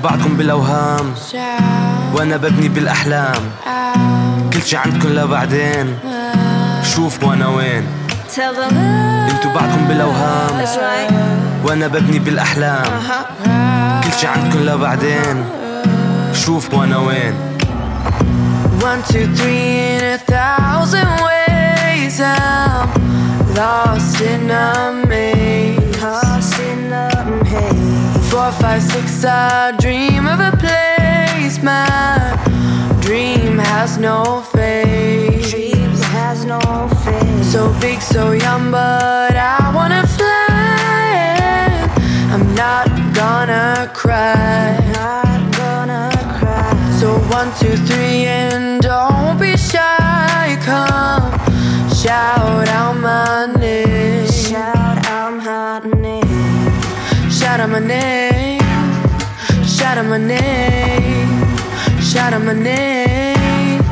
أنتوا بعدكم بالاوهام وأنا ببني بالأحلام. كل شي عندكم لبعدين. شوف وأنا وين. أنتوا بعدكم بالأوهام. وأنا ببني بالأحلام. كل شي عندكم لبعدين. شوف وأنا وين. One, two, three in a thousand ways. Five, six, I dream of a place My dream has no face Dream has no face. So big, so young, but I wanna fly. I'm not gonna cry. Not gonna cry. So one, two, three, and don't be shy. Come shout out my name. Shout out my name. Shout out my name. Shout out my name. Shout out my name.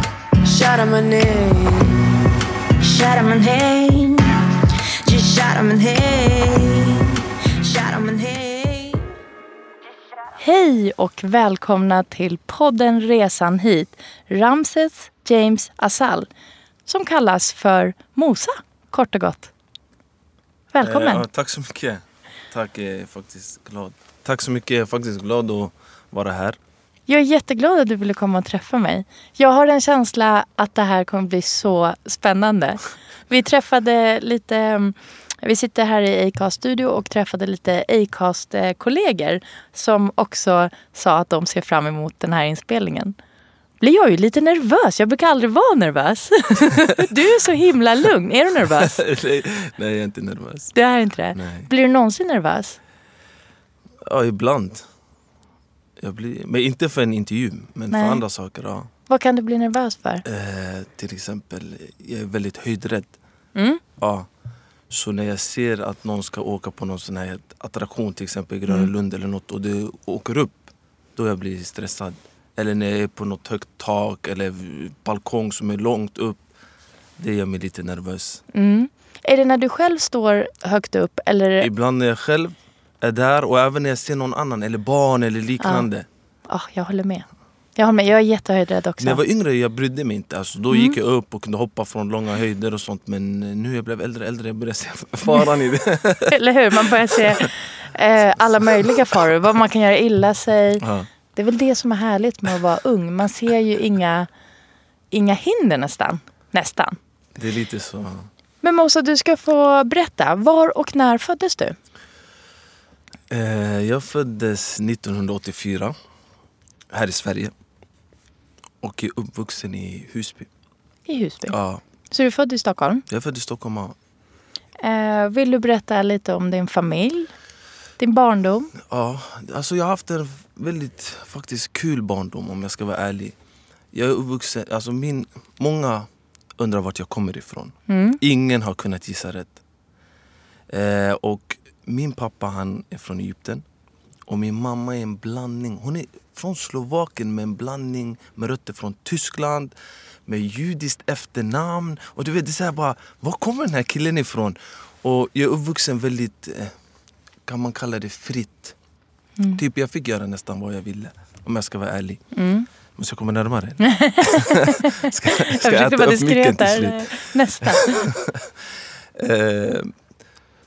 Shout out my name. Shout out my name. Just shout out my name. Shout out my name. Hej och välkomna till podden Resan hit. Ramses James Asal som kallas för Mosa kort och gott. Välkommen. Eh, Ja, tack så mycket. Tack, jag är faktiskt glad. Tack så mycket, jag är faktiskt glad att vara här. Jag är jätteglad att du ville komma och träffa mig. Jag har en känsla att det här kommer bli så spännande. Vi träffade lite, mm, vi sitter här i Acast-studio och träffade lite Acast-kollegor som också sa att de ser fram emot den här inspelningen. Blir jag ju lite nervös. Jag brukar aldrig vara nervös. Du är så himla lugn. Är du nervös? Nej, jag är inte nervös. Det är inte det. Nej. Blir du någonsin nervös? Ja, ibland. Jag blir, men inte för en intervju, men Nej. för andra saker. Ja. Vad kan du bli nervös för? Eh, till exempel, jag är väldigt höjdrädd. Mm. Ja. Så när jag ser att någon ska åka på någon sån här attraktion, till exempel i Gröna Mm. Lund eller något och det åker upp, då jag blir stressad. Eller när jag är på något högt tak eller balkong som är långt upp. Det gör mig lite nervös. Mm. Är det när du själv står högt upp eller Ibland när jag själv är där och även när jag ser någon annan eller barn eller liknande. Ja, jag håller med. Jag håller med. Jag är jättehöjdrädd också. När jag var yngre jag brydde mig inte. Alltså, då gick jag upp och kunde hoppa från långa höjder och sånt. Men nu jag blev äldre äldre jag började se faran i det. Eller hur? Man börjar se eh, alla möjliga faror. Vad man kan göra illa sig. Ja. Det är väl det som är härligt med att vara ung. Man ser ju inga, inga hinder nästan. Nästan. Det är lite så. Men Mosa, du ska få berätta. Var och när föddes du? Eh, jag föddes 1984 här i Sverige. Och är uppvuxen i Husby. I Husby. Ja, Så du är född i Stockholm. jag är född i Stockholm. ja. Eh, vill du berätta lite om din familj? Din barndom? Ja, alltså jag har haft en väldigt faktiskt kul barndom om jag ska vara ärlig. Jag är uppvuxen, alltså min, många undrar vart jag kommer ifrån. Mm. Ingen har kunnat gissa rätt. Eh, och min pappa han är från Egypten. Och min mamma är en blandning. Hon är från Slovakien med en blandning med rötter från Tyskland. Med judiskt efternamn. Och du vet, det är så här bara, var kommer den här killen ifrån? Och jag är uppvuxen väldigt, eh, kan man kalla det fritt. Typ jag fick göra nästan vad jag ville. Om jag ska vara ärlig. Mm. Måste jag komma närmare? ska, Jag försökte vara diskret där. Nästan. Eh,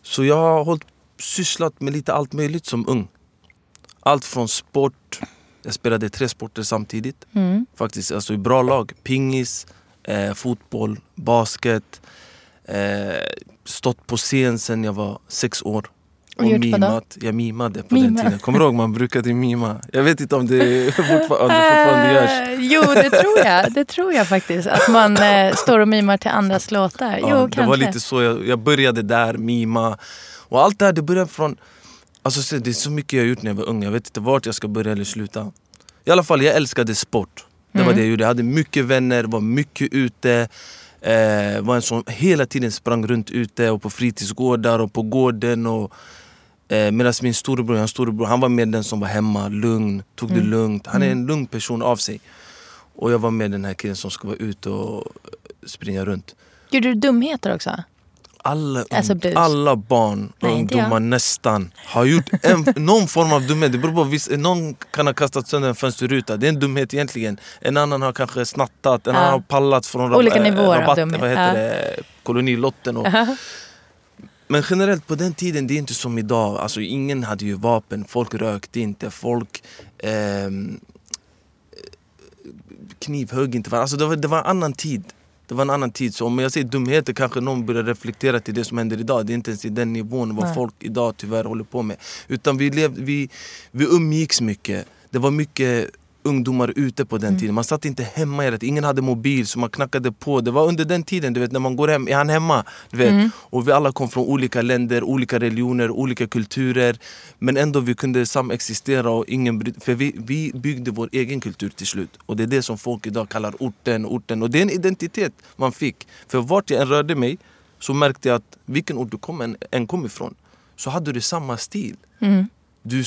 så jag har hållit, sysslat med lite allt möjligt som ung. Allt från sport, jag spelade tre sporter samtidigt. Mm. Faktiskt, alltså i bra lag. Pingis, eh, fotboll, basket. Eh, stått på scen sen jag var sex år. Och vadå? mimat. Jag mimade på Mima. den tiden. Kommer du ihåg man brukade mima? Jag vet inte om det fortfarande, fortfarande görs. Eh, jo, det tror jag. Det tror jag faktiskt. Att man eh, står och mimar till andras låtar. Jo, Ja, det kanske. var lite så, jag, jag började där, mima. Och allt det här det började från... Alltså det är så mycket jag har gjort när jag var ung, jag vet inte vart jag ska börja eller sluta. I alla fall, jag älskade sport. Det var Mm. det jag gjorde. Jag hade mycket vänner, var mycket ute. Eh, var en som hela tiden sprang runt ute och på fritidsgårdar och på gården. Och, eh, Medan min storebror, en storebror, han var mer den som var hemma, lugn, tog det Mm. lugnt. Han är en lugn person av sig. Och jag var med den här killen som ska vara ute och springa runt. Gjorde du dumheter också? Alla, Alltså alla barn och ungdomar nästan har gjort en, någon form av dumhet. Det beror på, viss, någon kan ha kastat sönder en fönsterruta, det är en dumhet egentligen. En annan har kanske snattat, en Ja. annan har pallat från Olika eh, nivåer av rabatten, dumhet, vad heter ja. det, kolonilotten. Och, men generellt på den tiden, det är inte som idag. Alltså, ingen hade ju vapen, folk rökte inte, folk ehm, knivhögg inte varandra. Alltså, det, var, det var en annan tid. Det var en annan tid. Så om jag säger dumheter kanske någon börjar reflektera till det som händer idag. Det är inte ens i den nivån vad Nej. folk idag tyvärr håller på med. Utan vi, lev, vi, vi umgicks mycket. Det var mycket ungdomar ute på den Mm. tiden. Man satt inte hemma hela tiden. Ingen hade mobil så man knackade på. Det var under den tiden, du vet när man går hem, är han hemma? Du vet? Mm. Och vi alla kom från olika länder, olika religioner, olika kulturer. Men ändå vi kunde samexistera och ingen För vi, vi byggde vår egen kultur till slut. Och det är det som folk idag kallar orten, orten. Och det är en identitet man fick. För vart jag än rörde mig så märkte jag att vilken ort du kom, än, än kom ifrån så hade du samma stil. Mm. Du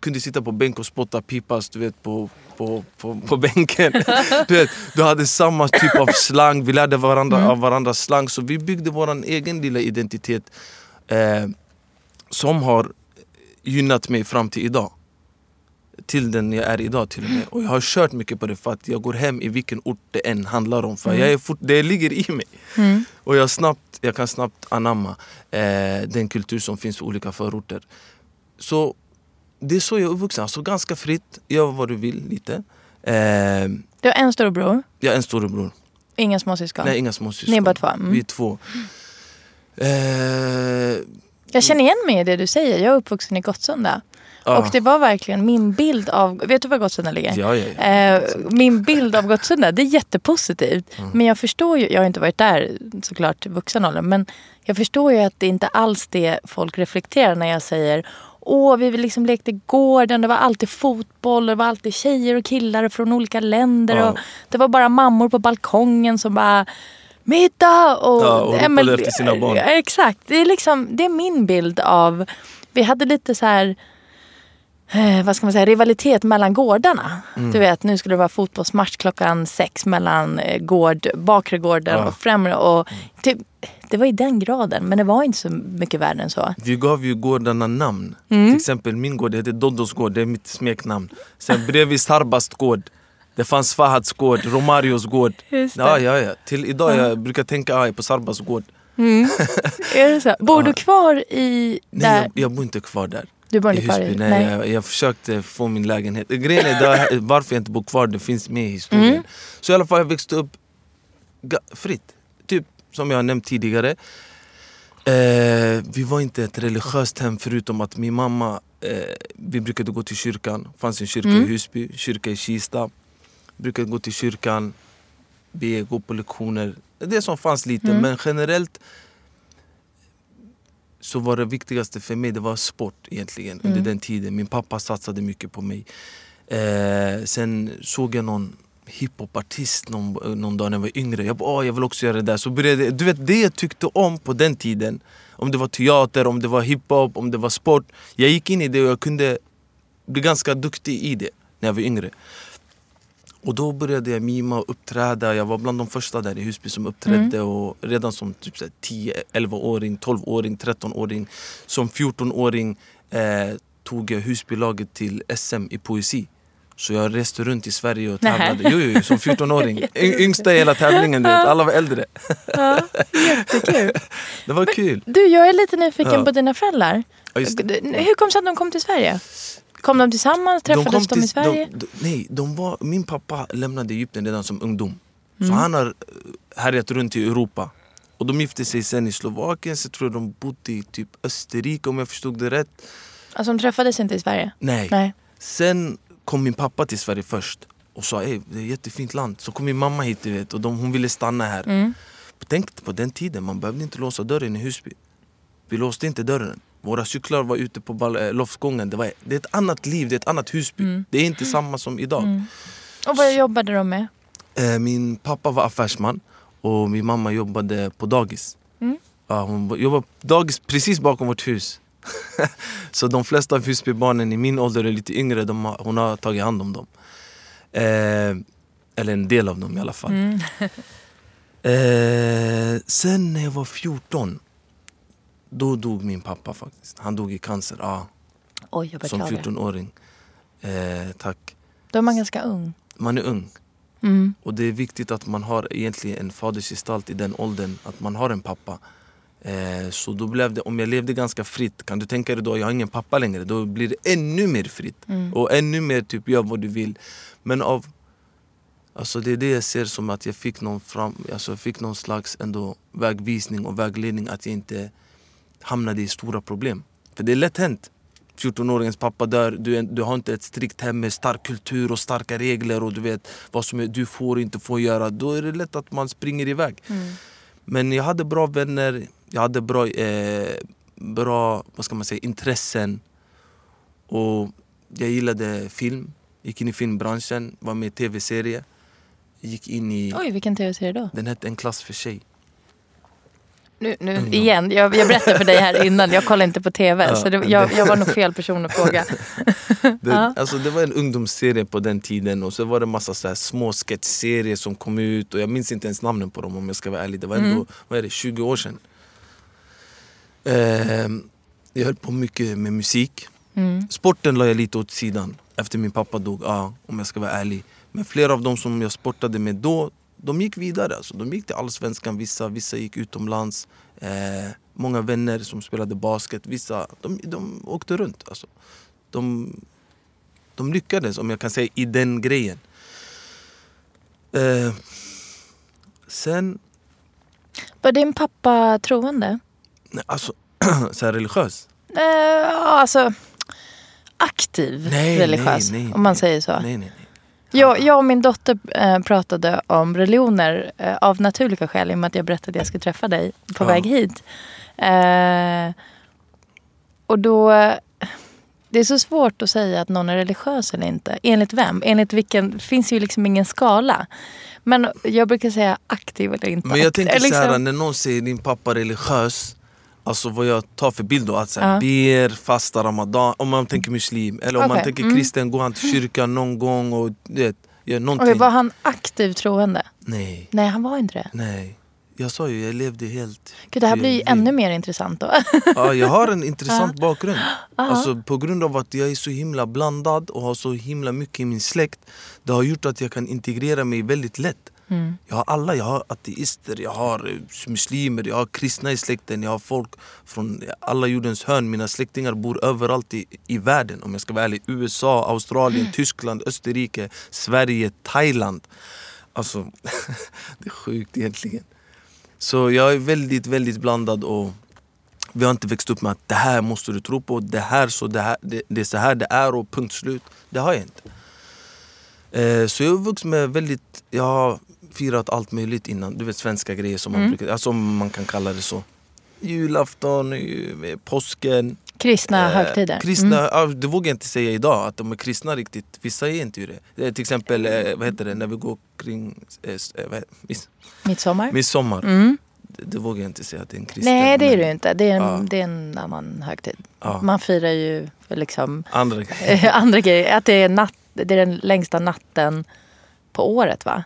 kunde sitta på bänk och spotta pipas du vet, på, på, på, på bänken. Du, vet, du hade samma typ av slang, vi lärde varandra av varandras slang. Så vi byggde vår egen lilla identitet eh, som har gynnat mig fram till idag. Till den jag är idag till och med. Och jag har kört mycket på det för att jag går hem i vilken ort det än handlar om. För jag är fort, det ligger i mig. Mm. Och jag, snabbt, jag kan snabbt anamma eh, den kultur som finns i olika förorter. Så det är så jag är uppvuxen. Alltså ganska fritt, gör vad du vill lite. Eh, Du har en storbror, jag är en storebror. inga småsyskon. Nej, inga småsyskon. Ni är bara två? Mm. Vi är två. Eh, Jag känner igen mig i det du säger. Jag är uppvuxen i Gottsunda. ja. Och det var verkligen min bild av... Vet du var Gottsunda ligger? Ja, ja, ja. Eh, min bild av Gottsunda, det är jättepositivt. Men jag förstår ju, jag har inte varit där såklart i vuxen ålder, men jag förstår ju att det inte alls det folk reflekterar när jag säger Åh, vi liksom lekte i gården, det var alltid fotboll, det var alltid tjejer och killar från olika länder. Ja. Och det var bara mammor på balkongen som bara Middag! Och, Ja, och ropade men- efter sina barn. Exakt, det är, liksom, det är min bild av... Vi hade lite så här eh, vad ska man säga, rivalitet mellan gårdarna. Mm. Du vet, nu skulle det vara fotbollsmatch klockan sex mellan eh, gård, bakre gården Ja. och främre. Och typ, det var i den graden, men det var inte så mycket värre än så. Vi gav ju gårdarna namn. Mm. Till exempel min gård heter Doddos gård, det är mitt smeknamn. Sen bredvid Sarbast gård. Det fanns Fahads gård, Romarios gård. Ja, ja, ja. Till idag jag brukar tänka aj på Sarbas gård. Är det så? Bor du kvar i... Nej, där? jag, jag bor inte kvar där. du bor inte kvar Husby. i... Nej, Jag, jag försökte få min lägenhet. Grejen är där, varför jag inte bor kvar, det finns med i historien. Mm. Så i alla fall, jag växte upp fritt. Typ som jag nämnt tidigare. Eh, vi var inte ett religiöst hem förutom att min mamma, eh, vi brukade gå till kyrkan. Det fanns en kyrka Mm. i Husby, kyrka i Kista. Brukade gå till kyrkan, be, gå på lektioner. Det som fanns lite, Mm. men generellt så var det viktigaste för mig det var sport egentligen under Mm. den tiden. Min pappa satsade mycket på mig. Eh, sen såg jag någon hiphopartist någon, någon dag när jag var yngre. Jag bara, "Åh, jag vill också göra det där. Så började, du vet det jag tyckte om på den tiden. Om det var teater, om det var hiphop, om det var sport. Jag gick in i det och jag kunde bli ganska duktig i det när jag var yngre. Och då började jag mima och uppträda. Jag var bland de första där i Husby som uppträdde. Och redan som typ så här 10, 11-åring, 12-åring, 13-åring. Som 14-åring eh, tog jag Husbylaget till SM i poesi. Så jag reste runt i Sverige och tävlade. Jo, jo, jo, som 14-åring. Y- Yngsta i hela tävlingen, du vet. alla var äldre. Ja, jättekul. Det var kul. Du, jag är lite nyfiken Ja. på dina föräldrar. Ja. Hur kom det sig att de kom till Sverige? Kom de tillsammans? Träffades de, kom i Sverige? De, de, nej, de var, min pappa lämnade Egypten redan som ungdom. Mm. Så han har eh, härjat runt i Europa. Och de gifte sig sen i Slovakien, så tror jag de bodde i typ Österrike om jag förstod det rätt. Alltså de träffades inte i Sverige? Nej. Nej. Sen kom min pappa till Sverige först och sa Ey, det är ett jättefint land. Så kom min mamma hit du vet, och de, hon ville stanna här. Mm. Tänk på den tiden, man behövde inte låsa dörren i Husby. Vi låste inte dörren. Våra cyklar var ute på eh, loftgången. Det, var, det är ett annat liv, det är ett annat Husby. Mm. Det är inte samma som idag. Och vad jobbade de med? Eh, min pappa var affärsman och min mamma jobbade på dagis. Mm. Ja, hon jobbade på dagis precis bakom vårt hus. Så de flesta av Husbybarnen i min ålder är lite yngre, de har, hon har tagit hand om dem. Eh, eller en del av dem i alla fall. Mm. Eh, sen när jag var 14, då dog min pappa faktiskt. Han dog i cancer, ja, Oj, som beklagar. 14-åring. Eh, tack. Då är man ganska ung. Man är ung. Mm. Och det är viktigt att man har egentligen en fadersgestalt i den åldern, att man har en pappa. Eh, så då blev det, om jag levde ganska fritt, kan du tänka dig då, jag har ingen pappa längre, då blir det ännu mer fritt. Mm. Och ännu mer typ, gör vad du vill. Men av, alltså det är det jag ser som att jag fick någon, fram, alltså jag fick någon slags ändå vägvisning och vägledning att jag inte hamnade i stora problem. För det är lätt hänt. 14-åringens pappa dör, du, du har inte ett strikt hem med stark kultur och starka regler och du vet vad som är, du får och inte får göra. Då är det lätt att man springer iväg. Men jag hade bra vänner, jag hade bra, eh, bra vad ska man säga, intressen. Och jag gillade film, gick in i filmbranschen, var med i tv-serie. Gick in i, Oj, vilken tv-serie då? den hette En klass för sig. Nu, nu igen, jag, jag berättade för dig här innan, jag kollar inte på tv. Ja, så det, jag, jag var nog fel person att fråga. Det, alltså, det var en ungdomsserie på den tiden och så var det massa så här små sketchserier som kom ut och jag minns inte ens namnen på dem om jag ska vara ärlig. Det var ändå Mm. vad är det, 20 år sedan. Ehm, jag höll på mycket med musik. Mm. Sporten la jag lite åt sidan efter min pappa dog, ja, om jag ska vara ärlig. Men flera av dem som jag sportade med då, de gick vidare. Alltså. De gick till Allsvenskan, vissa, vissa gick utomlands. Eh, många vänner som spelade basket, vissa de, de åkte runt. Alltså. De, de lyckades, om jag kan säga, i den grejen. Eh, sen, Var din pappa troende? Nej, alltså, så här religiös. Eh, ja, alltså aktiv Nej, religiös, nej, nej, om man säger så. Nej, nej, nej. Jag, jag och min dotter eh, pratade om religioner eh, av naturliga skäl i och med att jag berättade att jag skulle träffa dig på Ja. väg hit. Eh, och då... Det är så svårt att säga att någon är religiös eller inte. Enligt vem? Enligt vilken? Finns ju liksom ingen skala. Men jag brukar säga aktiv eller inte. Men jag tänker Eller så här, liksom- när någon säger din pappa är religiös Alltså vad jag tar för bild då, att så här, ber, fastar ramadan, om man tänker muslim Eller om man tänker mm. kristen, går han till kyrkan någon gång och du vet, gör någonting Okej, var han aktiv troende? Nej, Nej, han var inte det. nej Jag sa ju, jag levde helt Gud, det här blir ju ännu mer intressant då. Ja, jag har en intressant bakgrund. Alltså, på grund av att jag är så himla blandad och har så himla mycket i min släkt. Det har gjort att jag kan integrera mig väldigt lätt. Mm. Jag har alla, jag har ateister, jag har eh, muslimer, jag har kristna i släkten, jag har folk från alla jordens hörn. Mina släktingar bor överallt i, i världen om jag ska vara ärlig. USA, Australien, Tyskland, Österrike, Sverige, Thailand. Alltså, det är sjukt egentligen. Så jag är väldigt, väldigt blandad och vi har inte växt upp med att det här måste du tro på, det här så det, här, det, det är så här det är och punkt slut. Det har jag inte. Eh, så jag är uppvuxen med väldigt, jag har firat allt möjligt innan. Du vet svenska grejer som man, Mm. brukar, alltså, man kan kalla det så. Julafton, eh, påsken. Kristna eh, högtider. Kristna, Mm. det vågar jag inte säga idag, att de är kristna riktigt. Vissa är inte det. det är till exempel, eh, vad heter det, när vi går kring eh, eh, vad miss, Midsommar. midsommar. Mm. Det, det vågar jag inte säga att det är en kristen. Nej, det är det inte. Det är en, Ja. det är en annan högtid. Ja. Man firar ju liksom Andra grejer. eh, andra grejer. Att det är, natt, det är den längsta natten på året, va?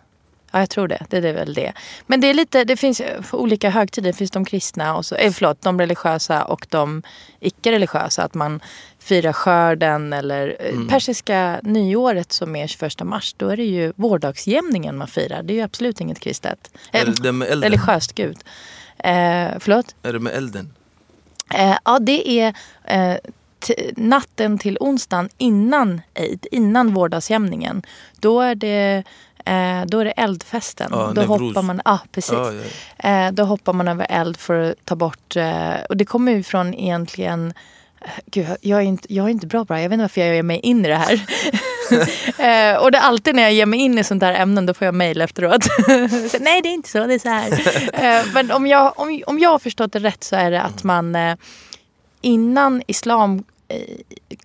Ja, jag tror det. Det är väl det. Men det är lite, det finns eh, olika högtider. Det finns de kristna och så, eh, förlåt, de religiösa och de icke-religiösa. Att man firar skörden eller eh, Mm. persiska nyåret som är 21 mars. Då är det ju vårdagsjämningen man firar. Det är ju absolut inget kristet. Är Eh, det det med elden? religiöst, gud. Eh, förlåt? Är det med elden? Eh, ja, det är eh, natten till onsdagen innan Eid, innan vårdagsjämningen. Då är det, eh, då är det eldfesten. Ja, då hoppar man, ja, precis. Ja, ja. Eh, då hoppar man över eld för att ta bort... Eh, och det kommer ju från egentligen... eh, Gud, jag- är, inte, jag är inte bra på det här. Jag vet inte varför jag ger mig in i det här. eh, och det är alltid när jag ger mig in i sånt där ämnen då får jag mejl efteråt. så, Nej, det är inte så. Det är så här. eh, men om jag, om, om jag har förstått det rätt så är det att man eh, innan islam eh,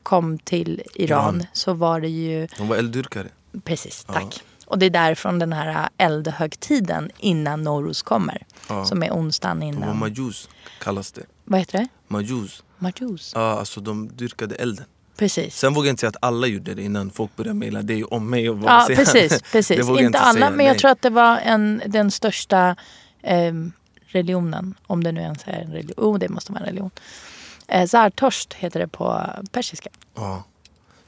kom till Iran Iran. så var det ju De var elddyrkare. Precis, Ja. Och det är därifrån den här eldhögtiden innan Noruz kommer. Ja. Som är onsdagen innan. majus kallas det. Vad heter det? Majus. Majus. Ja, alltså de dyrkade elden. Precis. Sen vågar jag inte säga att alla gjorde det innan folk började mejla dig om mig. Och bara Ja, säga- precis. Precis. jag Inte alla, säga, men jag nej. tror att det var en, den största ehm, religionen. Om det nu ens är en religion. Oh, det måste vara en religion. Eh, Zartosht heter det på persiska. Ja.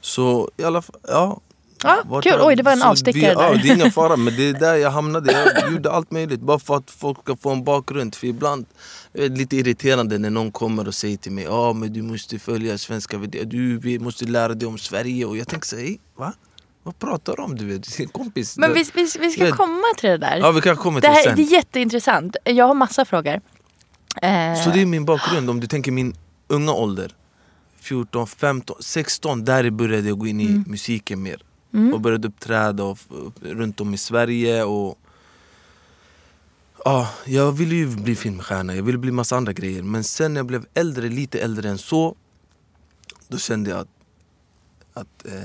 Så i alla fall, ja. Ja, Vart kul. Oj, det var en avstickare vi, Ja, där. det är ingen fara, men det är där jag hamnade. Jag gjorde allt möjligt bara för att folk ska få en bakgrund. För ibland är det lite irriterande när någon kommer och säger till mig ja men du måste följa svenska värderingar, du vi måste lära dig om Sverige. Och jag tänker så här, "Hej, va? Vad pratar du om? Du vet, din kompis. Men vi, vi, vi ska komma till det där. Ja, vi kan komma till det här, sen. det är jätteintressant. Jag har massa frågor. Eh, Så det är min bakgrund. Om du tänker min unga ålder. 14, 15, 16. Där började jag gå in i Mm. musiken mer. Och började uppträda och, runt om i Sverige. Och, ja, jag ville ju bli filmstjärna, jag ville bli massa andra grejer. Men sen när jag blev äldre, lite äldre än så. Då kände jag att... att eh,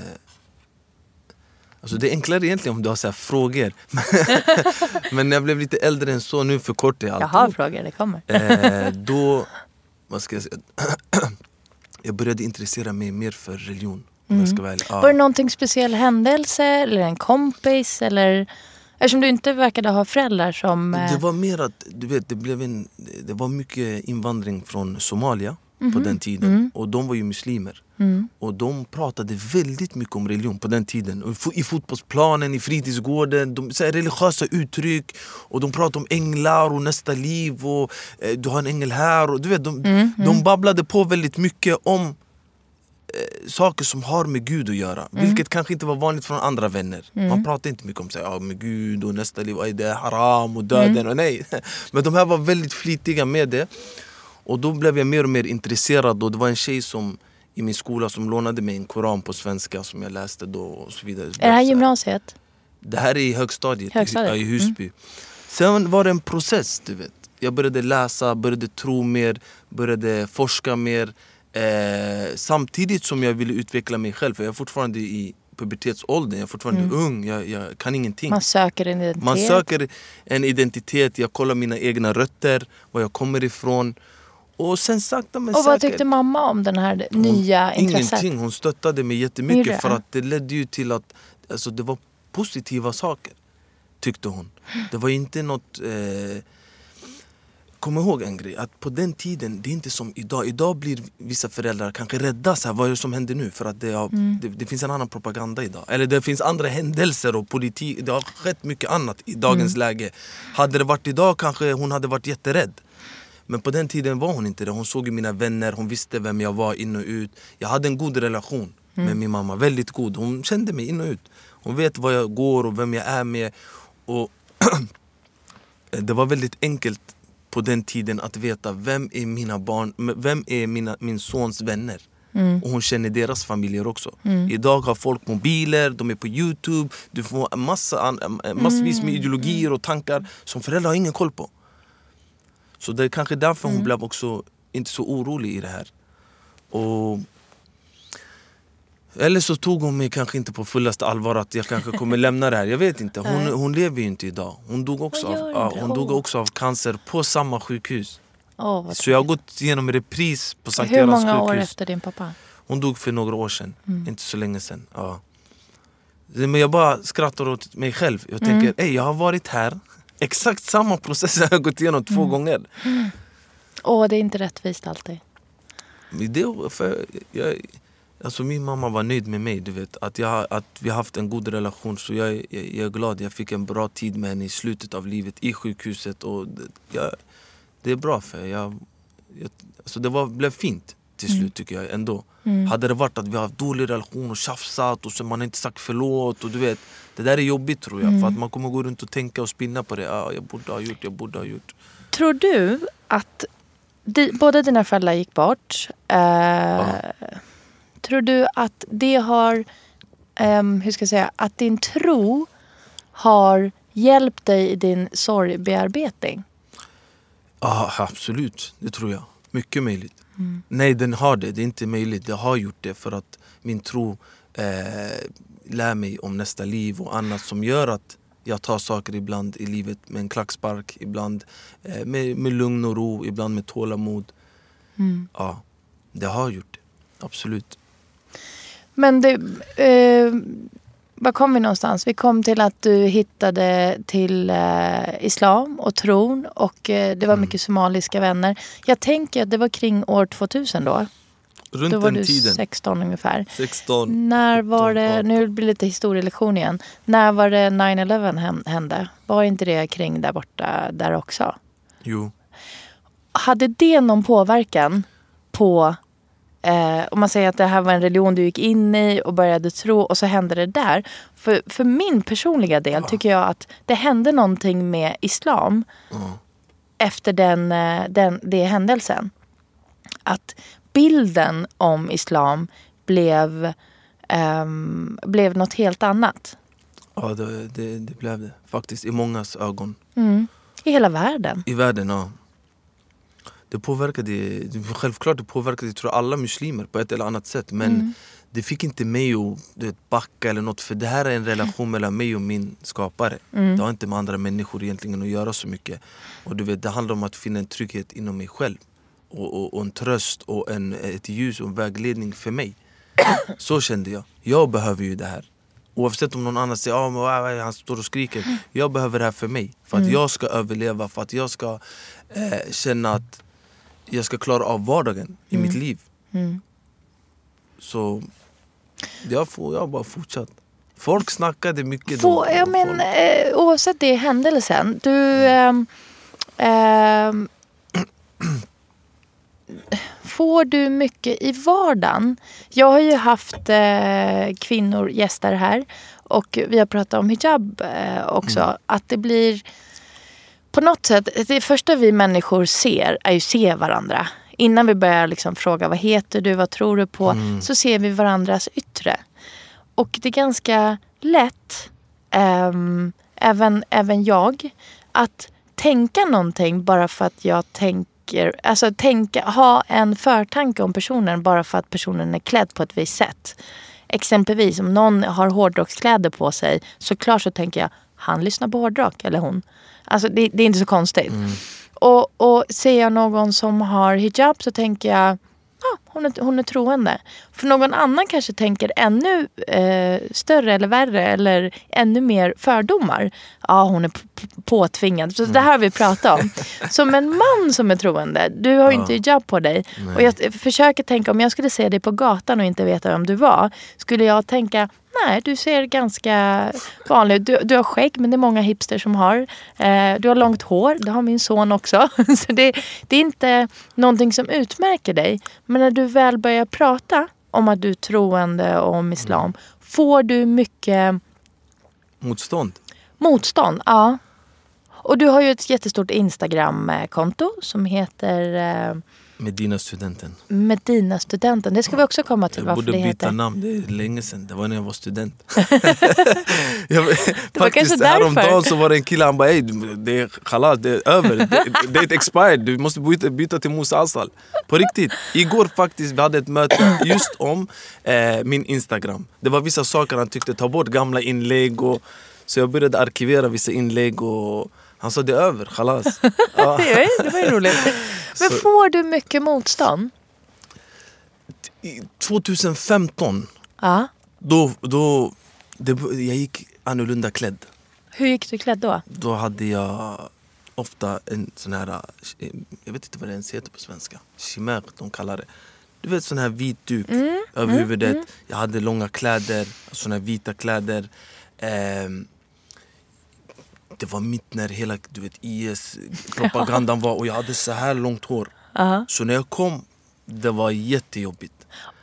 alltså det är enklare egentligen om du har så frågor. Men när jag blev lite äldre än så, nu förkortar jag jag allt. har frågor, det kommer. Eh, då, vad ska jag säga? jag började intressera mig mer för religion. Vara ärlig. Ja. Var det någonting speciell händelse eller en kompis? Eller, eftersom du inte verkade ha föräldrar som... eh, Det var mer att, du vet, det, blev en, det var mycket invandring från Somalia på Mhm. den tiden. Mm. Och de var ju muslimer. Och de pratade väldigt mycket om religion på den tiden. I fotbollsplanen, i fritidsgården, de, så religiösa uttryck. Och de pratade om änglar och nästa liv och eh, du har en ängel här. Och, du vet, de, de babblade på väldigt mycket om eh, saker som har med Gud att göra. Vilket kanske inte var vanligt från andra vänner. Man pratade inte mycket om så, här, ja, med Gud och nästa liv, aj, det är haram och döden. Och nej. Men de här var väldigt flitiga med det. Och då blev jag mer och mer intresserad och det var en tjej som i min skola som lånade mig en koran på svenska som jag läste då och så vidare. är det här gymnasiet? Det här är i högstadiet, Högstadiet. I, i Husby. Sen var det en process, du vet. Jag började läsa, började tro mer, började forska mer. Eh, samtidigt som jag ville utveckla mig själv, för jag är fortfarande i pubertetsåldern, jag är fortfarande ung, jag, jag kan ingenting. Man söker en identitet. Man söker en identitet, jag kollar mina egna rötter, var jag kommer ifrån. Och sen sakta men och vad säkert. tyckte mamma om den här nya intresset? Ingenting, hon stöttade mig jättemycket för att det ledde ju till att alltså, det var positiva saker. Tyckte hon. Det var inte något... Eh, Kom ihåg en grej, att på den tiden, det är inte som idag. Idag blir vissa föräldrar kanske rädda, så här, vad är det som händer nu? För att det, har, Mm. det, det finns en annan propaganda idag. Eller det finns andra händelser och politik. Det har skett mycket annat i dagens Mm. läge. Hade det varit idag kanske hon hade varit jätterädd. Men på den tiden var hon inte det. Hon såg mina vänner, hon visste vem jag var in och ut. Jag hade en god relation med min mamma, väldigt god. Hon kände mig in och ut. Hon vet var jag går och vem jag är med. Och det var väldigt enkelt på den tiden att veta vem är mina barn, vem är mina, min sons vänner. Och hon känner deras familjer också. Idag har folk mobiler, de är på youtube, du får massa, an- massvis med ideologier och tankar som föräldrar har ingen koll på. Så det är kanske därför hon blev också inte så orolig i det här. Och eller så tog hon mig kanske inte på fullaste allvar att jag kanske kommer lämna det här. Jag vet inte. Hon, hon lever ju inte idag. Hon dog också, av, ja, hon dog också av cancer på samma sjukhus. Vad Så jag har gått igenom repris på Sankt Hur Görans många sjukhus. år efter din pappa? Hon dog för några år sedan, Mm. inte så länge sedan. Ja. Men jag bara skrattar åt mig själv. Jag tänker, Mm. jag har varit här. Exakt samma process har jag gått igenom två Mm. gånger. Åh, det är inte rättvist alltid. Det, för jag, alltså min mamma var nöjd med mig. Du vet, att, jag, att vi har haft en god relation. Så jag, jag, jag är glad. Jag fick en bra tid med henne i slutet av livet i sjukhuset. Och det, jag, det är bra för jag, jag, alltså det var, blev fint till slut tycker jag ändå. Hade det varit att vi har haft dålig relation och tjafsat och så man inte sagt förlåt. Och du vet, det där är jobbigt tror jag. För att man kommer gå runt och tänka och spinna på det. Ah, jag borde ha gjort, jag borde ha gjort. Tror du att di, båda dina föräldrar gick bort? Eh, Tror du att det har, ehm, hur ska jag säga, att din tro har hjälpt dig i din sorgbearbetning? Ja, absolut. Det tror jag. Mycket möjligt. Nej, den har det. Det är inte möjligt. Det har gjort det för att min tro eh, lär mig om nästa liv och annat som gör att jag tar saker ibland i livet med en klackspark, ibland eh, med, med lugn och ro, ibland med tålamod. Ja, det har gjort det. Absolut. Men det, eh, var kom vi någonstans? Vi kom till att du hittade till eh, islam och tron och eh, det var mycket somaliska vänner. Jag tänker att det var kring år 2000 då. Runt Då var den du tiden, 16 ungefär. 16, När var det, 17, nu blir det lite historielektion igen. När var det 9-11 hem- hände? Var inte det kring där borta där också? Jo. Hade det någon påverkan på Eh, om man säger att det här var en religion du gick in i och började tro och så hände det där. För, för min personliga del tycker jag att det hände någonting med islam efter den, eh, den, det händelsen. Att bilden om islam blev, ehm, blev något helt annat. Ja, det, det, det blev det. Faktiskt, i mångas ögon. I hela världen. I världen, ja. Det påverkade, självklart det påverkade tror jag, alla muslimer på ett eller annat sätt. Men det fick inte mig att backa eller något. För det här är en relation mellan mig och min skapare. Det har inte med andra människor egentligen att göra så mycket. Och du vet, det handlar om att finna en trygghet inom mig själv. Och, och, och en tröst och en, ett ljus och en vägledning för mig. Så kände jag. Jag behöver ju det här. Oavsett om någon annan säger att oh, han står och skriker. Jag behöver det här för mig. För att jag ska överleva, för att jag ska eh, känna att jag ska klara av vardagen i mitt liv. Så jag, får, jag har bara fortsatt. Folk snackade mycket Få, då. ja, men, eh, oavsett det händelsen. Du... ehm, ehm, får du mycket i vardagen? Jag har ju haft eh, kvinnor gäster här. Och vi har pratat om hijab eh, också. Att det blir... På något sätt, det första vi människor ser är ju se varandra. Innan vi börjar liksom fråga vad heter du, vad tror du på, så ser vi varandras yttre. Och det är ganska lätt, ehm, även, även jag, att tänka någonting bara för att jag tänker, alltså tänka, ha en förtanke om personen bara för att personen är klädd på ett visst sätt. Exempelvis om någon har hårdrockskläder på sig, såklart så tänker jag, han lyssnar på hårdrock, eller hon. Alltså det, det är inte så konstigt. Och, och ser jag någon som har hijab så tänker jag ah, hon, är, hon är troende. För någon annan kanske tänker ännu eh, större eller värre eller ännu mer fördomar. Ja, hon är påtvingad. Så det här har vi pratat om. Som en man som är troende, du har ju inte hijab på dig. Och jag försöker tänka, om jag skulle se dig på gatan och inte veta vem du var, skulle jag tänka Nej, du ser ganska vanlig ut. Du, du har skägg, men det är många hipster som har. Eh, du har långt hår, det har min son också. Så det, det är inte någonting som utmärker dig. Men när du väl börjar prata om att du är troende och om islam, får du mycket Motstånd. motstånd. Ja. Och du har ju ett jättestort Instagram-konto som heter eh, Medina-studenten. Medina-studenten. Det ska vi också komma till Jag borde byta heter. namn, det är länge sedan. Det var när jag var student. jag, Det var därför. Häromdagen så var det en kille, han bara Ey, det är khalas, det är över. Det, är expired, du måste byta, byta till Musa Asal. På riktigt. Igår faktiskt, vi hade ett möte just om eh, min Instagram. Det var vissa saker han tyckte, ta bort gamla inlägg. Och, så jag började arkivera vissa inlägg och han sa det är över, khalas. Ja. Det var ju- roligt. Men Så- får du mycket motstånd? I 2015 Ja. då, då det, jag gick annorlunda klädd. Hur gick du klädd då? Då hade jag ofta en sån här, eh, jag vet inte vad det ens heter på svenska, chimère de kallar det. Du vet sån här vit duk över huvudet. Jag hade långa kläder, såna här vita kläder. Ehm, det var mitt när hela du vet, IS-propagandan var och jag hade så här långt hår. Ja. Så när jag kom, det var jättejobbigt.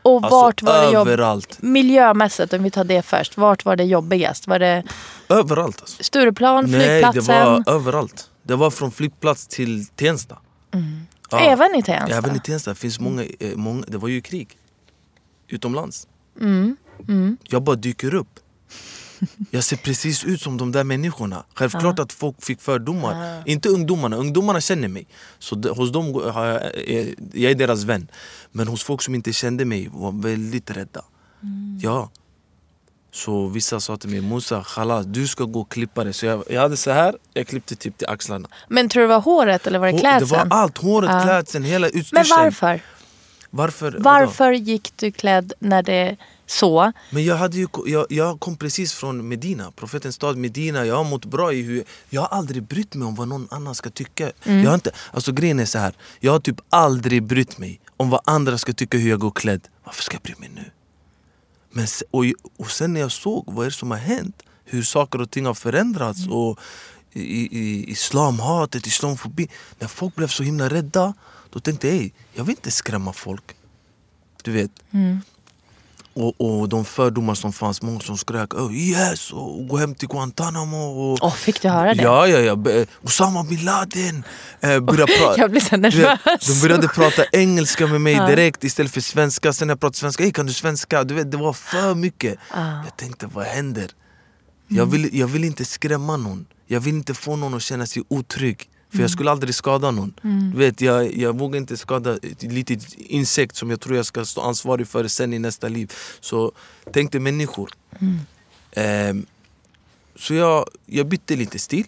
Och Alltså, vart var det jobb... överallt. Miljömässigt, om vi tar det först. Vart var det jobbigast? Var det Överallt alltså. Stureplan, Nej, det flygplatsen? var överallt. Det var från flygplats till Tensta. Ja. Även i Tensta? Även i Tensta. Det finns många, eh, många, det var ju krig. Utomlands. Mm, Jag bara dyker upp. Jag ser precis ut som de där människorna. Självklart att folk fick fördomar. Inte ungdomarna, ungdomarna känner mig. Så de, hos dem har jag, jag är deras vän. Men hos folk som inte kände mig var väldigt rädda. Ja. Så vissa sa till mig, Musa khalas, du ska gå och klippa dig. Så jag, jag hade så här, jag klippte typ till axlarna. Men tror du det var håret eller var det klädseln? Det var allt, håret, Ja. klädseln, hela Men utstyrseln. varför? Varför? vadå? Varför gick du klädd när det så? Men jag, hade ju, jag, jag kom precis från Medina, profetens stad Medina. Jag har mått bra i hur... Jag har aldrig brytt mig om vad någon annan ska tycka. Jag har inte, alltså grejen är så här. jag har typ aldrig brytt mig om vad andra ska tycka hur jag går klädd. Varför ska jag bry mig nu? Men, och, och sen när jag såg vad är det som har hänt, hur saker och ting har förändrats och i, i, islamhatet, islamfobi. När folk blev så himla rädda, då tänkte jag "Ey, jag vill inte skrämma folk. Du vet. Och, och de fördomar som fanns, många som skrek oh, yes och gå hem till Guantanamo. Och, Åh, fick du höra det? Ja, ja, ja. Osama bin Laden. Eh, började pra- Jag blir så nervös. De började prata engelska med mig direkt istället för svenska. Sen när jag pratade svenska, hey, kan du svenska? Du vet, det var för mycket. Jag tänkte, vad händer? Jag, vill, jag vill inte skrämma någon. Jag vill inte få någon att känna sig otrygg. För jag skulle aldrig skada någon. Du vet, jag, jag vågar inte skada ett litet insekt som jag tror jag ska stå ansvarig för sen i nästa liv. Så tänk dig människor. Ehm, så jag, jag bytte lite stil.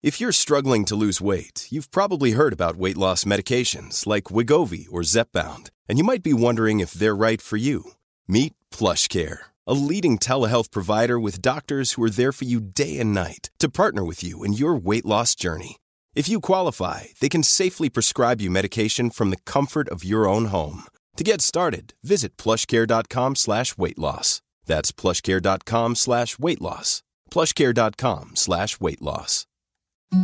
If you're struggling to lose weight, you've probably heard about weight loss medications like Wigovi or Zepbound, and you might be wondering if they're right for you. Meet PlushCare, a leading telehealth provider with doctors who are there for you day and night to partner with you in your weight loss journey. If you qualify, they can safely prescribe you medication from the comfort of your own home. To get started, visit plushcare.com slash weight loss. That's plushcare.com slash weight loss. plushcare.com slash weight loss.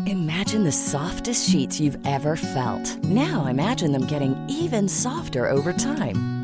Imagine the softest sheets you've ever felt. Now imagine them getting even softer over time.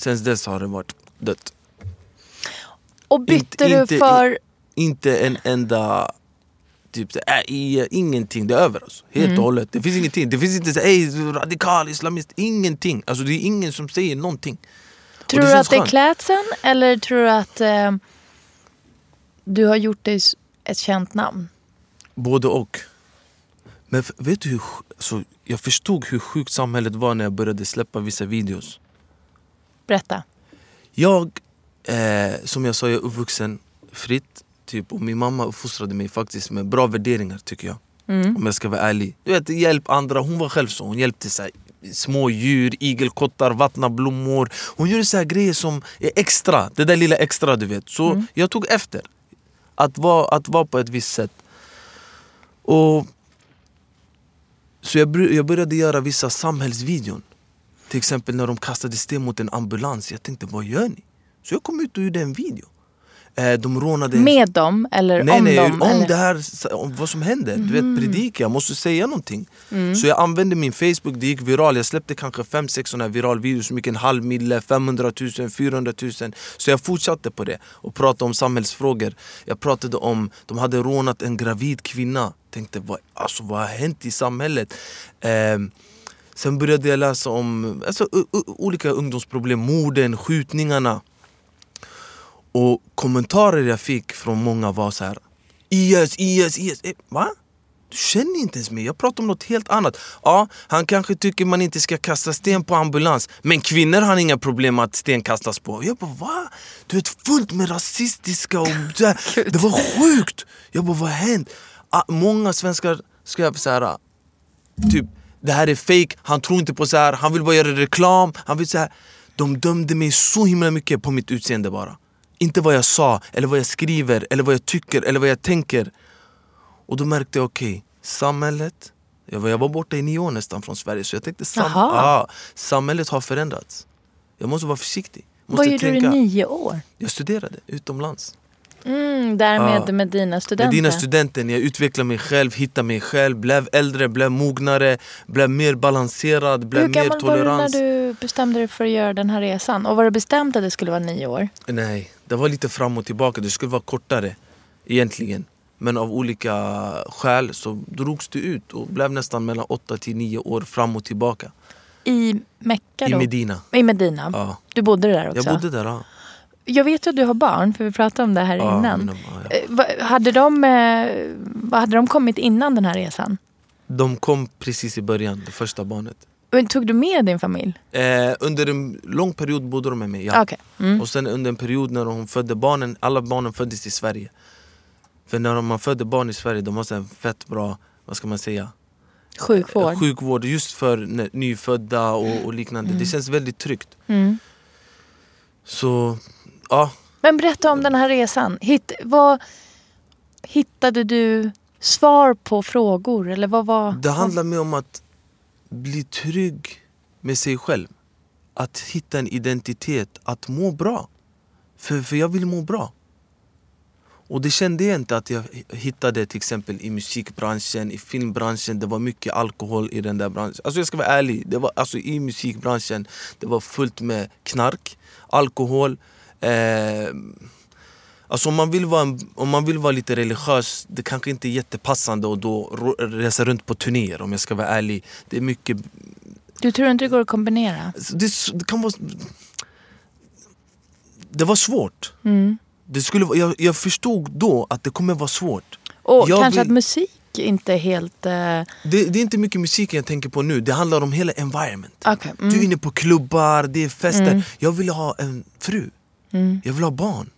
Sen dess har det varit dött. Och bytte Inte- du inte- för... Inte en enda... Typ, äh, i, ingenting, det är över oss. Helt Mm. och hållet. Det finns ingenting. Det finns inte så, ey, radikal islamist. Ingenting. Alltså, det är ingen som säger någonting. Tror du att det är klädseln eller tror du att eh, du har gjort dig ett känt namn? Både och. Men vet du hur... Alltså, jag förstod hur sjukt samhället var när jag började släppa vissa videos. Berätta. Jag, eh, som jag sa, jag är uppvuxen fritt. Typ, och min mamma uppfostrade mig faktiskt med bra värderingar tycker jag. Om jag ska vara ärlig. Du vet, hjälp andra. Hon var själv så. Hon hjälpte så här, små djur, igelkottar, vattna blommor. Hon gjorde så här grejer som är extra. Det där lilla extra du vet. Så jag tog efter. Att vara, att vara på ett visst sätt. Och så jag, jag började göra vissa samhällsvideon. Till exempel när de kastade sten mot en ambulans. Jag tänkte, vad gör ni? Så jag kom ut och gjorde en video. Eh, de rånade... Med dem eller Nej, om nej, dem? om eller? det här, om vad som händer. Du Mm. vet, predika, jag måste säga någonting. Så jag använde min Facebook, det gick viral. Jag släppte kanske 5-6 sådana här viral videos som gick en halv mille, 500 000, 400 000. Så jag fortsatte på det och pratade om samhällsfrågor. Jag pratade om, de hade rånat en gravid kvinna. Tänkte, vad, alltså, vad har hänt i samhället? Ehm, sen började jag läsa om alltså, olika ungdomsproblem, morden, skjutningarna. Och kommentarer jag fick från många var så här. IS, IS, IS. Eh, va? Du känner inte ens mig, jag pratar om något helt annat. Ja, han kanske tycker man inte ska kasta sten på ambulans Men kvinnor har inga problem att sten kastas på. Jag bara va? Du vet fullt med rasistiska och så här. Det var sjukt! Jag bara vad har hänt? Ah, många svenskar skrev så här. Typ, det här är fake, han tror inte på så här, han vill bara göra reklam. Han vill så här. De dömde mig så himla mycket på mitt utseende bara. Inte vad jag sa, eller vad jag skriver, eller vad jag tycker, eller vad jag tänker. Och då märkte jag, okej, samhället jag var, jag var borta i nio år nästan från Sverige så jag tänkte sam ja, samhället har förändrats. Jag måste vara försiktig. Måste Vad gjorde du i nio år? Jag studerade utomlands. Mm, därmed Ja. med dina studenter? Med dina studenten, jag utvecklade mig själv, hittade mig själv, blev äldre, blev mognare, blev mer balanserad, blev Hur mer gammal var du när tolerans. du bestämde dig för att göra den här resan? Och var det bestämt att det skulle vara nio år? Nej, det var lite fram och tillbaka. Det skulle vara kortare egentligen. Men av olika skäl så drogs det ut och blev nästan mellan 8 till 9 år fram och tillbaka. I Mecka I då? Medina. I Medina? Ja. Du bodde där också? Jag bodde där. Ja. Jag vet ju att du har barn, för vi pratade om det här Ja, innan. mina- ja, Eh, Hade de, eh, hade de kommit innan den här resan? De kom precis i början, det första barnet. Men Tog du med din familj? Eh, under en lång period bodde de med mig. Ja. Okej. Mm. Och sen under en period när hon födde barnen, alla barnen föddes i Sverige. För när man födde barn i Sverige, de har här fett bra, vad ska man säga? Sjukvård? Sjukvård just för nyfödda och, och liknande. Det känns väldigt tryggt. Mm. Så, ja. Men berätta om den här resan. Hitt, vad, hittade du svar på frågor? Eller vad var... Det handlar mer om att bli trygg med sig själv. Att hitta en identitet, att må bra. För, för jag vill må bra. Och det kände jag inte att jag hittade till exempel i musikbranschen, i filmbranschen. Det var mycket alkohol i den där branschen. Alltså jag ska vara ärlig, det var, alltså i musikbranschen det var fullt med knark, alkohol. Eh, Alltså om man, vill vara om man vill vara lite religiös, det kanske inte är jättepassande att då resa runt på turnéer om jag ska vara ärlig. Det är mycket... Du tror inte det går att kombinera? Det, det kan vara... Det var svårt. Mm. Det skulle, jag, jag förstod då att det kommer vara svårt. Och Jag kanske vill- att musik inte är helt... eh, Det, det är inte mycket musik jag tänker på nu, det handlar om hela environment. Okej, mm. Du är inne på klubbar, det är fester. Mm. Jag vill ha en fru. Mm. Jag vill ha barn.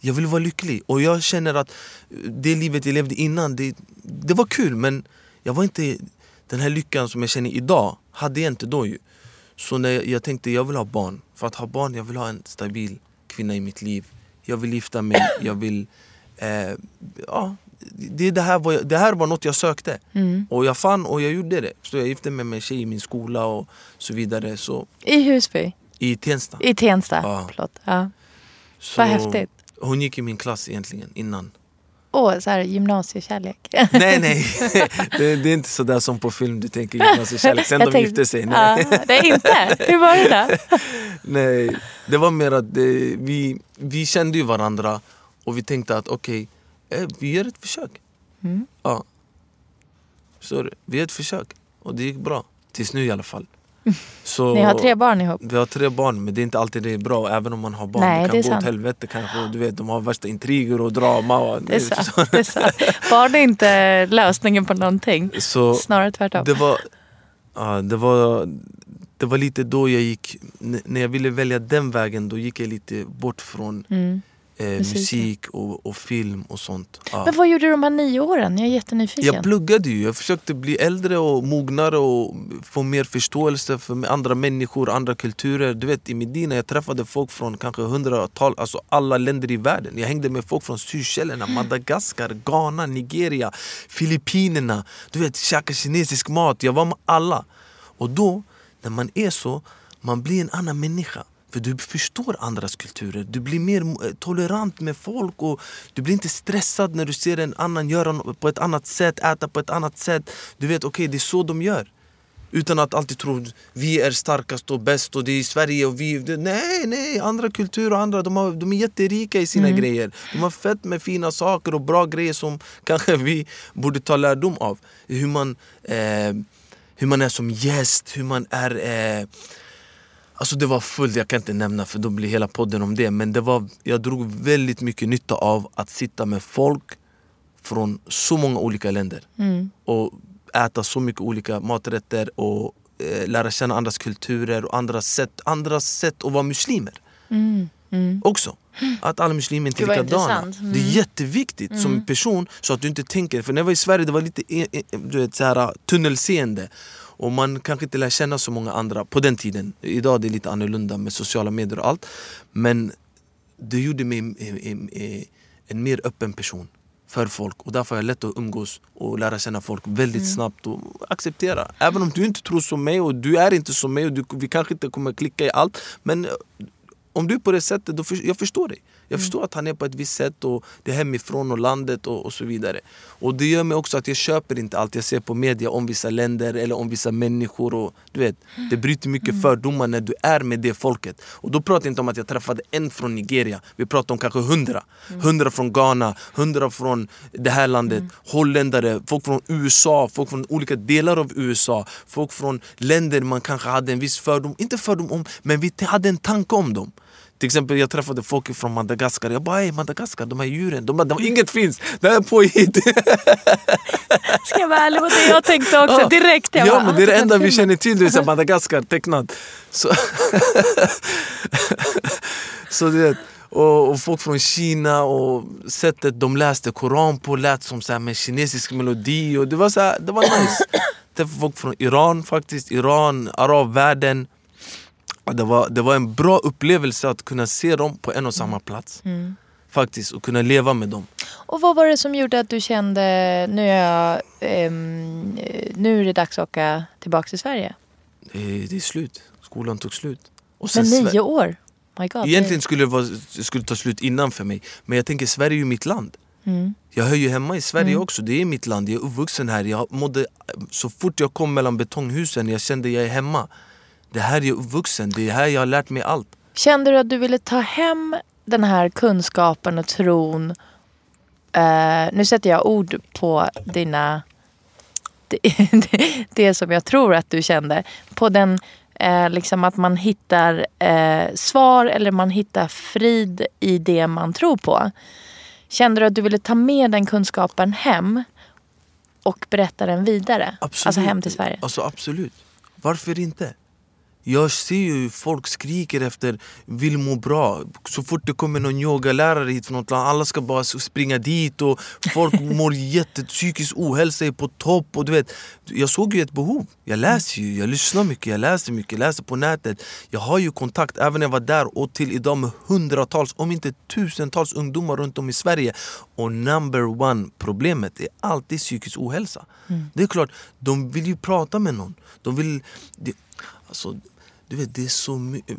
Jag vill vara lycklig. Och jag känner att det livet jag levde innan, det, det var kul men jag var inte den här lyckan som jag känner idag, hade jag inte då ju. Så när jag, jag tänkte jag vill ha barn. För att ha barn, jag vill ha en stabil kvinna i mitt liv. Jag vill gifta mig, jag vill... Eh, ja, det, det, här var, det här var något jag sökte. Mm. Och jag fann och jag gjorde det. Så jag gifte mig med en tjej i min skola och så vidare. Så, I Husby? I Tensta. I Tensta? Ja. Förlåt. Ja. Så Vad häftigt. Hon gick i min klass egentligen innan. Åh, så här gymnasiekärlek. nej nej, det, det är inte sådär som på film du tänker gymnasiekärlek. Sen Jag de gifte sig. Nej. Ja, det är inte? Hur var det då? nej, det var mer att det, vi, vi kände ju varandra och vi tänkte att okej, eh, vi gör ett försök. Mm. Ja. Så vi gör ett försök och det gick bra. Tills nu i alla fall. Så, Ni har tre barn ihop? Vi har tre barn men det är inte alltid det är bra även om man har barn. Nej, det det kan är gå sant. åt helvete kanske. Du vet, de har värsta intriger och drama. Och, Det är sant. Det är sant. Barn är inte lösningen på någonting. Så Snarare tvärtom. det var, ja, det var Det var lite då jag gick, när jag ville välja den vägen då gick jag lite bort från Mm. Eh, musik och, och film och sånt. Ja. Men vad gjorde du de här nio åren? Jag är jättenyfiken. Jag pluggade ju, jag försökte bli äldre och mognare och få mer förståelse för andra människor, andra kulturer. Du vet i Medina, jag träffade folk från kanske hundratal, alltså alla länder i världen. Jag hängde med folk från Seychellerna, Madagaskar, Ghana, Nigeria, Filippinerna. Du vet, käka kinesisk mat, jag var med alla. Och då, när man är så, man blir en annan människa. För du förstår andras kulturer, du blir mer eh, tolerant med folk och du blir inte stressad när du ser en annan göra på ett annat sätt, äta på ett annat sätt. Du vet, okej det är så de gör. Utan att alltid tro vi är starkast och bäst och det är Sverige och vi... Nej, nej, andra kulturer och andra de, har, de är jätterika i sina grejer. De har fett med fina saker och bra grejer som kanske vi borde ta lärdom av. Hur man, eh, hur man är som gäst, hur man är... Eh, Alltså det var fullt, jag kan inte nämna för då blir hela podden om det Men det var, jag drog väldigt mycket nytta av att sitta med folk från så många olika länder och äta så mycket olika maträtter och eh, lära känna andras kulturer och andra sätt, andra sätt att vara muslimer. Också. Att alla muslimer inte är likadana. intressant. Det är jätteviktigt som person så att du inte tänker, för när jag var i Sverige det var lite eh, eh, du vet, så här, tunnelseende. Och man kanske inte lär känna så många andra på den tiden. Idag är det lite annorlunda med sociala medier och allt. Men det gjorde mig eh, en mer öppen person för folk och därför är jag lätt att umgås och lära känna folk väldigt snabbt och acceptera. Även om du inte tror som mig och du är inte som mig och du, vi kanske inte kommer klicka i allt men om du är på det sättet, då för, jag förstår dig. Jag förstår att han är på ett visst sätt och det är hemifrån och landet och, och så vidare. Och det gör mig också att jag köper inte allt jag ser på media om vissa länder eller om vissa människor. Och, du vet, det bryter mycket fördomar när du är med det folket. Och då pratar jag inte om att jag träffade en från Nigeria. Vi pratar om kanske hundra. Hundra från Ghana, hundra från det här landet. Holländare, folk från USA, folk från olika delar av USA. Folk från länder man kanske hade en viss fördom, inte fördom om, men vi hade en tanke om dem. Till exempel jag träffade folk från Madagaskar, jag bara "Ey, Madagaskar, de här djuren, de de, inget finns, det här är påhitt. Ska jag vara ärlig med det jag tänkte också Ja. direkt. Jag ja bara, men ah, det är det enda vi känner till, det är Madagaskar tecknat. Så, så det, och, och folk från Kina och sättet de läste Koran på lät som så här med kinesisk melodi och det var, så här, det var nice. Träffade folk från Iran faktiskt, Iran, arabvärlden. Det var, det var en bra upplevelse att kunna se dem på en och samma plats. Faktiskt, och kunna leva med dem. Och vad var det som gjorde att du kände nu är, jag, eh, nu är det dags att åka tillbaka till Sverige? Det är, det är slut, skolan tog slut. Och Men Sve- nio år? My God, Egentligen skulle det, vara, skulle ta slut innan för mig Men jag tänker Sverige är ju mitt land Mm. Jag hör ju hemma i Sverige också, det är mitt land, jag är uppvuxen här jag mådde, Så fort jag kom mellan betonghusen, jag kände jag är hemma Det här är jag uppvuxen, det är här jag har lärt mig allt Kände du att du ville ta hem den här kunskapen och tron? Eh, nu sätter jag ord på dina... Det, det, det som jag tror att du kände. På den, eh, liksom att man hittar eh, svar eller man hittar frid i det man tror på. Kände du att du ville ta med den kunskapen hem och berätta den vidare? Alltså hem till Sverige? Alltså absolut, varför inte? Jag ser ju hur folk skriker efter vill må bra? Så fort det kommer någon yogalärare hit från något land Alla ska bara springa dit och folk mår jätte... Psykisk ohälsa är på topp och du vet Jag såg ju ett behov. Jag läser ju, jag lyssnar mycket, jag läser mycket, jag läser på nätet. Jag har ju kontakt, även när jag var där och till idag med hundratals, om inte tusentals ungdomar runt om i Sverige. Och number one problemet är alltid psykisk ohälsa. Det är klart, de vill ju prata med någon. De vill... Det, Alltså, du vet, det är så mycket...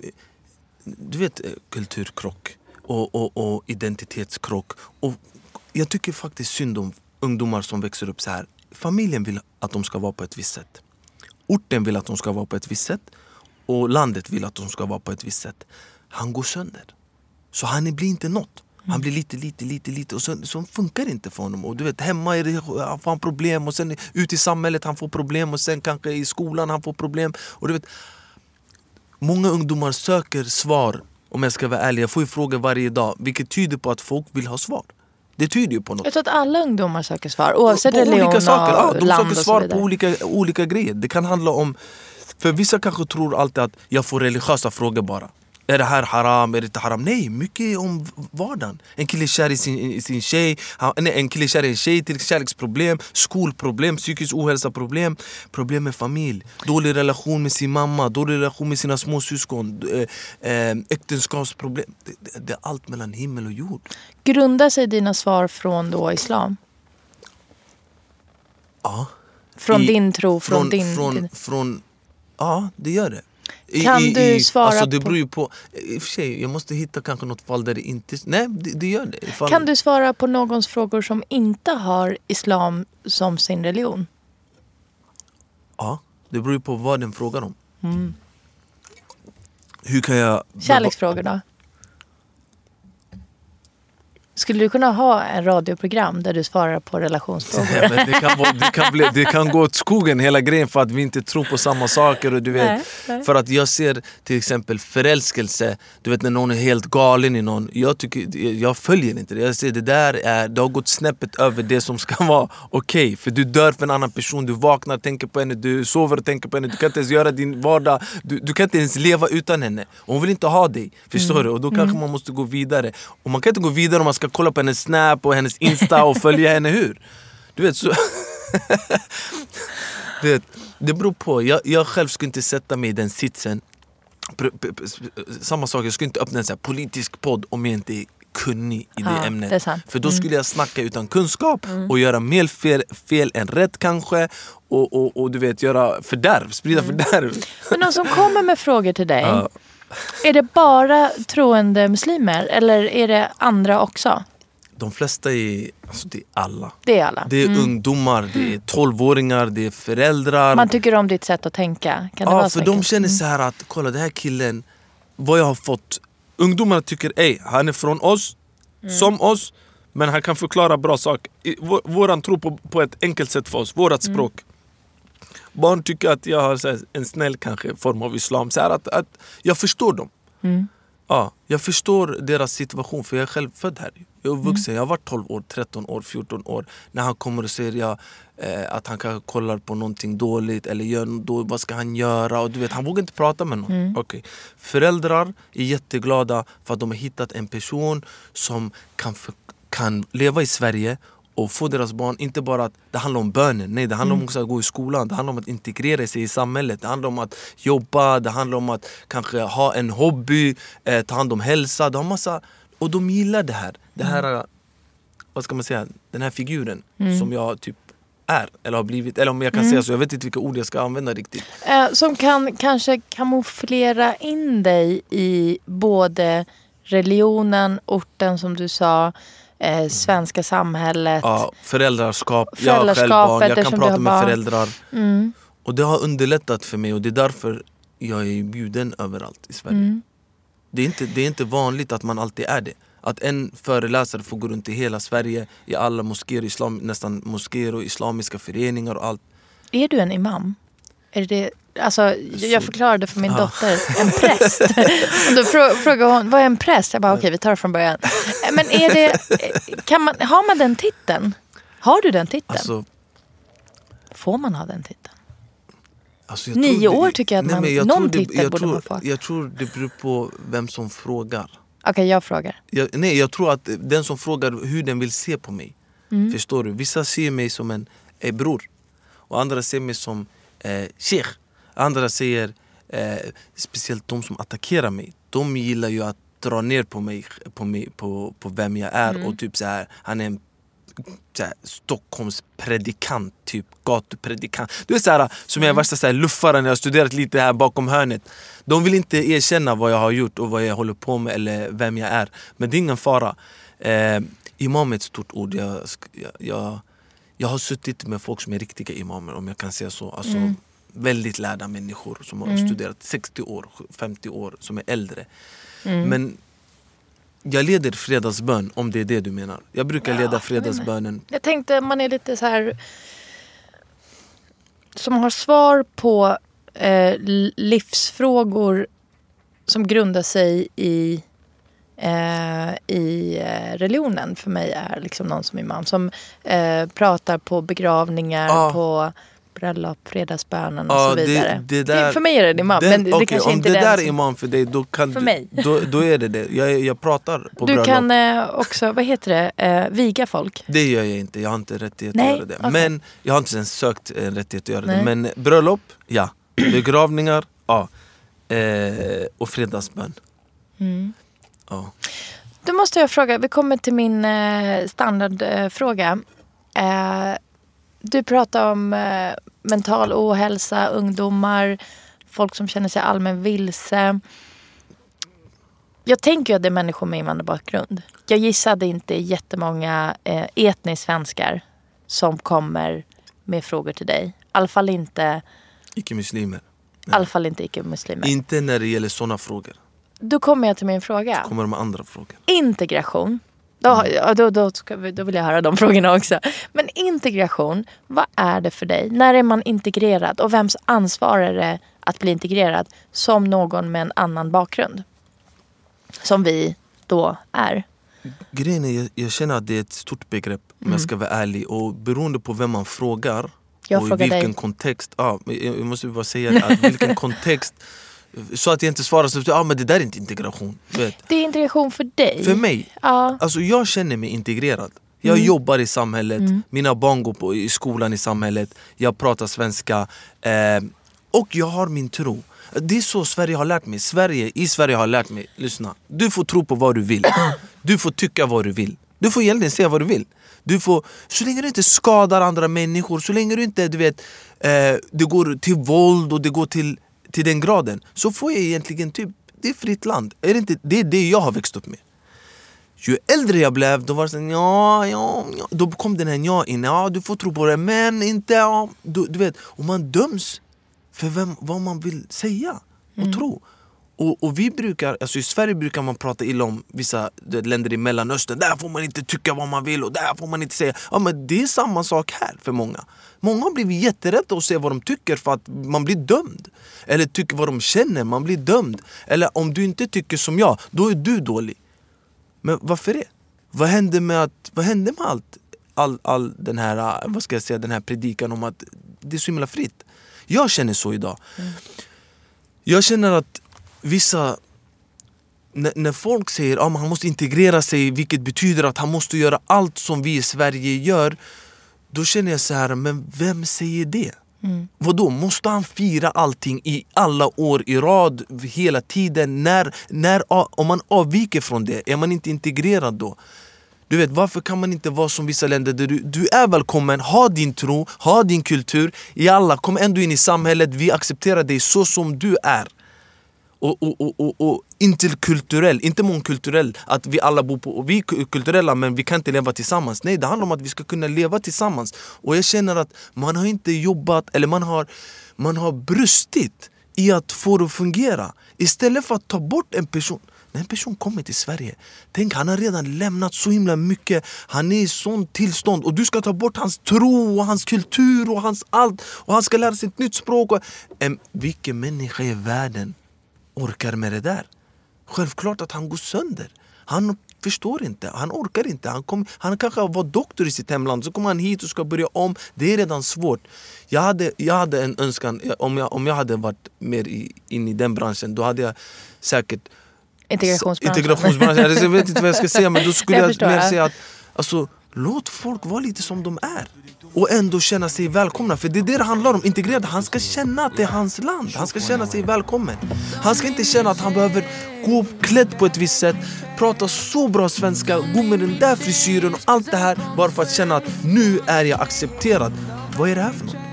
Du vet eh, kulturkrock och, och, och identitetskrock. Och jag tycker faktiskt synd om ungdomar som växer upp så här. Familjen vill att de ska vara på ett visst sätt. Orten vill att de ska vara på ett visst sätt. Och landet vill att de ska vara på ett visst sätt. Han går sönder. Så han blir inte något. Han blir lite, lite, lite, lite och så, så funkar det inte för honom. Och du vet, hemma är det, han får han problem och sen ute i samhället han får problem och sen kanske i skolan han får problem. Och du vet, många ungdomar söker svar om jag ska vara ärlig. Jag får ju frågor varje dag vilket tyder på att folk vill ha svar. Det tyder ju på något. Jag tror att alla ungdomar söker svar oavsett på religion olika saker. Ja, de land söker svar på olika, olika grejer. Det kan handla om... För vissa kanske tror alltid att jag får religiösa frågor bara. Är det här haram? Är det inte haram? Nej, mycket om vardagen. En kille är kär i sin, i sin tjej, han, nej, en kille är kär i en tjej till kärleksproblem, skolproblem, psykisk ohälsa-problem, problem med familj, dålig relation med sin mamma, dålig relation med sina småsyskon, eh, eh, äktenskapsproblem. Det, det, det är allt mellan himmel och jord. Grundar sig dina svar från då islam? Ja. Från I- din tro, från, din... från, din... från, Ja, det gör det. I, Kan i, du svara alltså, det på- beror ju på... I och för sig, jag måste hitta kanske något fall där det inte... Nej, det, det gör det. Ifall, Kan du svara på någons frågor som inte har islam som sin religion? Ja, det beror ju på vad den frågar om. Mm. Hur kan jag... Kärleksfrågor då? Skulle du kunna ha en radioprogram där du svarar på relationsfrågor? Ja, men det, kan vara, det, kan bli, det kan gå åt skogen hela grejen för att vi inte tror på samma saker. Och du vet, Nej, nej. För att jag ser till exempel förälskelse, du vet när någon är helt galen i någon. Jag, tycker, jag följer inte det. Jag ser det där är, det har gått snäppet över det som ska vara okej. För du dör för en annan person, du vaknar och tänker på henne, du sover och tänker på henne. Du kan inte ens göra din vardag, du, du kan inte ens leva utan henne. Och hon vill inte ha dig. Förstår Mm. du? Och då kanske man måste gå vidare. Och man kan inte gå vidare om man ska kolla på hennes snap och hennes insta och följa henne hur? Du vet så... du vet, det beror på. Jag, jag själv skulle inte sätta mig i den sitsen. Samma sak, jag skulle inte öppna en här politisk podd om jag inte är kunnig i det Ja, ämnet. det. För då Mm. skulle jag snacka utan kunskap och göra mer fel, fel än rätt kanske. Och, och, och du vet, göra fördärv, sprida fördärv. Men de som kommer med frågor till dig, Ja. Är det bara troende muslimer eller är det andra också? De flesta är, alltså det är alla. Det är alla. Det är Mm. ungdomar, det är tolvåringar, det är föräldrar. Man tycker om ditt sätt att tänka. Kan det ja, vara för de känner Mm. så här att kolla den här killen, vad jag har fått. Ungdomarna tycker ej, han är från oss, Mm. som oss, men han kan förklara bra saker. Vår- Våran tro på, på ett enkelt sätt för oss, vårat Mm. Barn tycker att jag har här, en snäll kanske form av islam. Så här att, att jag förstår dem. Mm. Ja, jag förstår deras situation för jag är själv född här. Jag är vuxen, jag har varit 12 år, 13 år, 14 år. När han kommer och säger ja, eh, att han kanske kollar på någonting dåligt eller gör dåligt, vad ska han göra? Och du vet, han vågar inte prata med någon. Mm. Okej. Föräldrar är jätteglada för att de har hittat en person som kan, kan leva i Sverige och få deras barn, inte bara att det handlar om bönen, nej det handlar om också att gå i skolan, det handlar om att integrera sig i samhället, det handlar om att jobba, det handlar om att kanske ha en hobby, eh, ta hand om hälsa, det har massa, och de gillar det här, det här, vad ska man säga, den här figuren Mm. som jag typ är, eller har blivit, eller om jag kan Mm. säga så, jag vet inte vilka ord jag ska använda riktigt. Eh, som kan kanske kamouflera in dig i både religionen, orten som du sa, eh, svenska samhället. Ja, föräldraskap, jag har själv barn, jag kan prata med barn. föräldrar. Mm. Och det har underlättat för mig och det är därför jag är bjuden överallt i Sverige. Mm. Det, är inte, det är inte vanligt att man alltid är det. Att en föreläsare får gå runt i hela Sverige, i alla moskéer, islam, nästan moskéer och islamiska föreningar och allt. Är du en imam? Är det, alltså, jag förklarade för min dotter, en präst. Och då frå- frågade hon, vad är en präst? Jag bara, okej vi tar det från början. Eh, Men är det, kan man, har man den titeln? Har du den titeln? Alltså, Får man ha den titeln? alltså Nio det- år tycker jag att Nej, man- men jag någon det- titel jag borde tror, man få. Jag tror det beror på vem som frågar. Okej, jag frågar. Jag, nej, jag tror att den som frågar hur den vill se på mig. Mm. Förstår du? Vissa ser mig som en eh, bror. Och andra ser mig som eh, sheikh. Andra säger, eh, speciellt de som attackerar mig, de gillar ju att dra ner på mig, på, mig, på, på vem jag är. Mm. Och typ så här, han är en så här, Stockholms predikant, typ gatupredikant. Du vet såhär, som jag är värsta så här, luffaren, jag har studerat lite här bakom hörnet. De vill inte erkänna vad jag har gjort och vad jag håller på med eller vem jag är. Men det är ingen fara. Eh, imam är ett stort ord. Jag, jag, jag, jag har suttit med folk som är riktiga imamer om jag kan säga så. Alltså, Mm. Väldigt lärda människor som har Mm. studerat 60 år, 50 år, som är äldre. Mm. Men jag leder fredagsbön om det är det du menar. Jag brukar Ja, leda fredagsbönen Jag tänkte man är lite så här som har svar på eh, livsfrågor som grundar sig i eh, i eh, religionen för mig är liksom någon som imam som eh, pratar på begravningar, Ja. på bröllop, fredagsbönen och Ja, så det- vidare. det där- för mig är det imam, Den- men det okej, kanske om inte det där är imam för dig, då, kan För du, mig. Då, då är det det. Jag, jag pratar på Du bröllop. kan eh, också, vad heter det, eh, viga folk. Det gör jag inte, jag har inte rättighet Nej, att göra det. okej. Men jag har inte ens sökt en rättighet att göra Nej. det. Men bröllop, ja. Begravningar, ja. Eh, och fredagsbön, Mm. ja. Då måste jag fråga, vi kommer till min eh, standardfråga. Eh, du pratar om eh, mental ohälsa, ungdomar, folk som känner sig allmän vilse. Jag tänker att det är människor med invandrarbakgrund. Jag gissar att det inte är jättemånga eh, etniskt svenskar som kommer med frågor till dig. I alla fall inte, Icke-muslimer. i alla fall inte icke-muslimer. Inte när det gäller såna frågor. Då kommer jag till min fråga. kommer de andra frågor. Integration. Då, då, då, ska vi, då vill jag höra de frågorna också. Men integration, vad är det för dig? När är man integrerad? Och vems ansvar är det att bli integrerad som någon med en annan bakgrund? Som vi då är. Grejen är, jag, känner att det är ett stort begrepp om jag ska vara ärlig. Och beroende på vem man frågar Jag och i vilken dig. kontext. Ja, jag måste bara säga att vilken kontext. Så att jag inte svarar så att ah, men det där är inte integration. Vet. Det är integration för dig. För mig, Ja. alltså jag känner mig integrerad. Jag Mm. jobbar i samhället, mina barn går på, i skolan i samhället, jag pratar svenska eh, och jag har min tro. Det är så Sverige har lärt mig. Sverige, I Sverige har lärt mig, lyssna. Du får tro på vad du vill. Du får tycka vad du vill. Du får egentligen säga vad du vill. Du får, så länge du inte skadar andra människor, så länge du inte du vet, eh, det går till våld och det går till, till den graden. Så får jag egentligen typ, det är fritt land. Är det, inte, det är det jag har växt upp med. Ju äldre jag blev, då var det så ja, ja, ja. Då kom den här ja in, ja du får tro på det men inte, ja. Du, du vet, och man döms för vem, vad man vill säga och tro. Och, och vi brukar, alltså i Sverige brukar man prata illa om vissa länder i mellanöstern, där får man inte tycka vad man vill och där får man inte säga. Ja men det är samma sak här för många. Många har blivit jätterädda att säga vad de tycker för att man blir dömd. Eller tycker vad de känner, man blir dömd. Eller om du inte tycker som jag, då är du dålig. Men varför det? Vad hände med, att, vad hände med allt, all, all den här vad ska jag säga, den här predikan om att det är så himla fritt? Jag känner så idag. Jag känner att vissa... När, när folk säger att han måste integrera sig, vilket betyder att han måste göra allt som vi i Sverige gör. Då känner jag så här, men vem säger det? Vadå, måste han fira allting i alla år i rad, hela tiden? När, när, om man avviker från det, är man inte integrerad då? Du vet, varför kan man inte vara som vissa länder där du, du är välkommen, ha din tro, ha din kultur. I alla, kom ändå in i samhället, vi accepterar dig så som du är. Och, och, och, och, och interkulturell, inte mångkulturell, att vi alla bor på... Och vi är kulturella men vi kan inte leva tillsammans. Nej, det handlar om att vi ska kunna leva tillsammans. Och jag känner att man har inte jobbat, eller man har, man har brustit i att få det att fungera. Istället för att ta bort en person. När en person kommer till Sverige, tänk han har redan lämnat så himla mycket. Han är i sånt tillstånd och du ska ta bort hans tro och hans kultur och hans allt. Och han ska lära sig ett nytt språk. Och, Em, vilken människa i världen orkar med det där? Självklart att han går sönder. Han förstår inte, han orkar inte. Han, kom, han kanske var doktor i sitt hemland, så kommer han hit och ska börja om. Det är redan svårt. Jag hade, jag hade en önskan, om jag, om jag hade varit mer i, in i den branschen, då hade jag säkert Integrationsbranschen. integrationsbranschen. Jag vet inte vad jag ska säga men då skulle Jag jag, mer säga att alltså, låt folk vara lite som de är. Och ändå känna sig välkomna. För det är det det handlar om. Integrerad. Han ska känna att det är hans land. Han ska känna sig välkommen. Han ska inte känna att han behöver gå klädd på ett visst sätt, prata så bra svenska, gå med den där frisyren och allt det här bara för att känna att nu är jag accepterad. Vad är det här för något?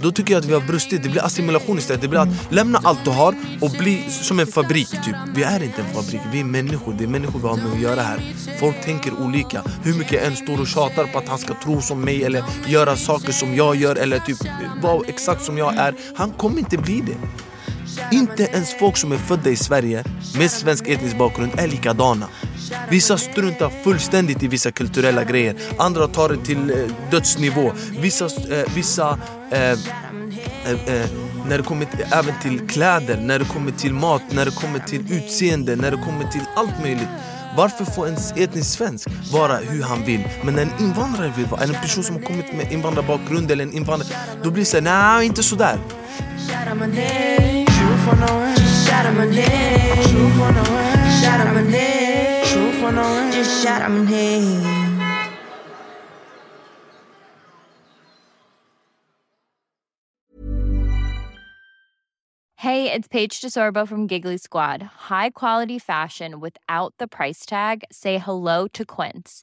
Då tycker jag att vi har brustit, det blir assimilation istället. Det blir att lämna allt du har och bli som en fabrik typ. Vi är inte en fabrik, vi är människor. Det är människor vi har med att göra här. Folk tänker olika. Hur mycket jag än står och tjatar på att han ska tro som mig eller göra saker som jag gör eller typ vara exakt som jag är. Han kommer inte bli det. Inte ens folk som är födda i Sverige med svensk etnisk bakgrund är likadana. Vissa struntar fullständigt i vissa kulturella grejer. Andra tar det till eh, dödsnivå. Vissa, eh, vissa eh, eh, eh, när det kommer till, även till kläder, när det kommer till mat, när det kommer till utseende, när det kommer till allt möjligt. Varför får en etnisk svensk vara hur han vill? Men när en invandrare vill vara, en person som har kommit med invandrarbakgrund eller en invandrare, då blir det såhär, nej inte sådär. Shout out my name. True for no one. Shout out my name. True for no one. Shout out my name. True for no one. Just shout out my name. Hey, it's Paige DeSorbo from Giggly Squad. High quality fashion without the price tag. Say hello to Quince.